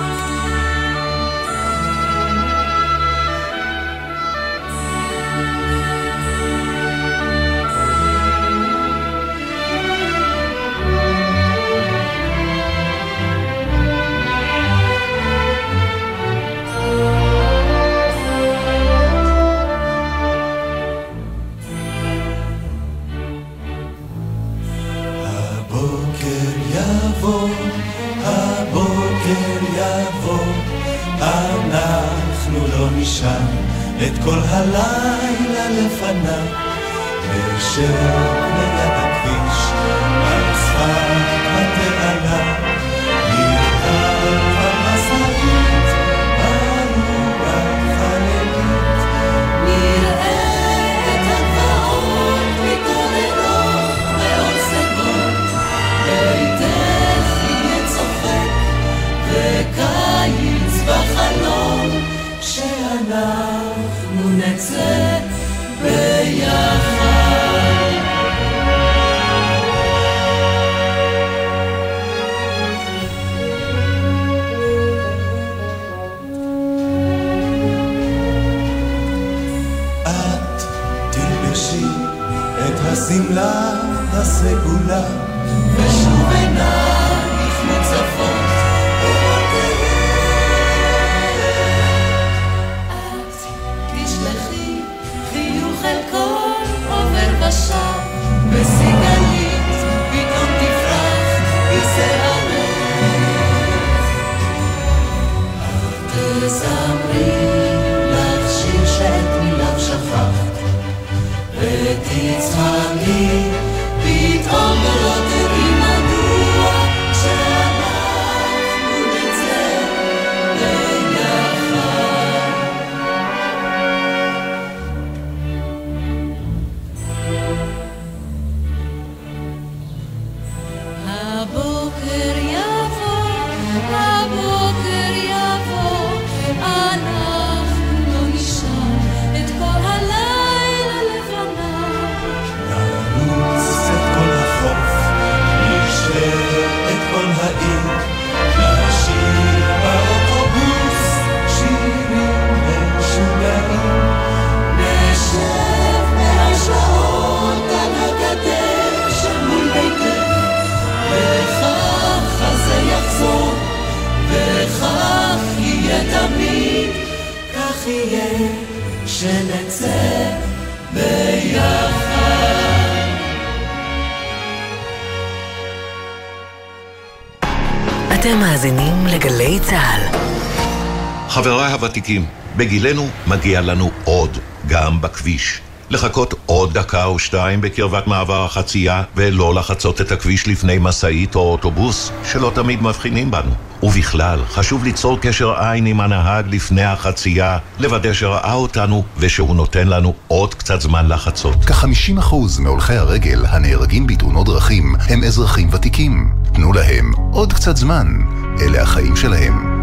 בגילנו מגיע לנו עוד, גם בכביש. לחכות עוד דקה או שתיים בקרבת מעבר החצייה ולא לחצות את הכביש לפני משאית או אוטובוס שלא תמיד מבחינים בנו. ובכלל, חשוב ליצור קשר עין עם הנהג לפני החצייה, לוודא שראה אותנו ושהוא נותן לנו עוד קצת זמן לחצות. כ-50% מהולכי הרגל הנהרגים בתאונות דרכים הם אזרחים ותיקים. תנו להם עוד קצת זמן. אלה החיים שלהם.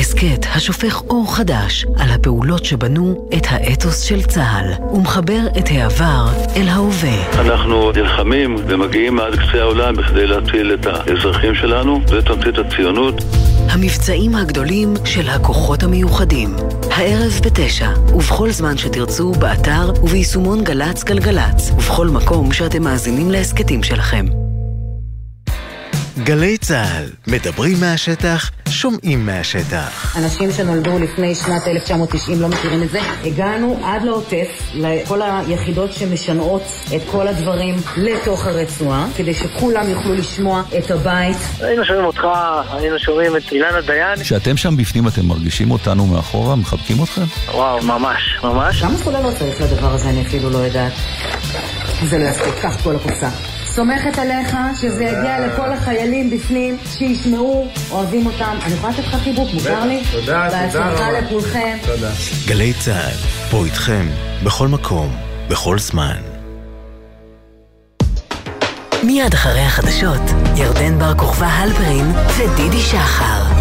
הסכת השופך אור חדש על הפעולות שבנו את האתוס של צה"ל ומחבר את העבר אל ההווה. אנחנו נלחמים ומגיעים עד קצה העולם בכדי להציל את האזרחים שלנו, זה תמצית הציונות. המבצעים הגדולים של הכוחות המיוחדים. הערב בתשע, ובכל זמן שתרצו, באתר וביישומון גל"צ גלגלצ, ובכל מקום שאתם מאזינים להסכתים שלכם. גלי צה"ל, מדברים מהשטח, שומעים מהשטח. אנשים שנולדו לפני שנת 1990 לא מכירים את זה. הגענו עד לעוטף, לכל היחידות שמשנעות את כל הדברים לתוך הרצועה, כדי שכולם יוכלו לשמוע את הבית. היינו שומעים אותך, היינו שומעים את אילנה דיין. כשאתם שם בפנים אתם מרגישים אותנו מאחורה, מחבקים אתכם? וואו, ממש, ממש. כמה סוללות צריך לדבר הזה, אני אפילו לא יודעת. זה לא יספיק, קח כל הקופסה. סומכת עליך שזה יגיע לכל החיילים בפנים, שישמעו, אוהבים אותם. אני יכולה לתת לך חיבוק, מותר לי? תודה, תודה בהצלחה רבה. לכולכם. תודה. גלי צה"ל, פה איתכם, בכל מקום, בכל זמן. מיד אחרי החדשות, ירדן בר כוכבא הלפרין ודידי שחר.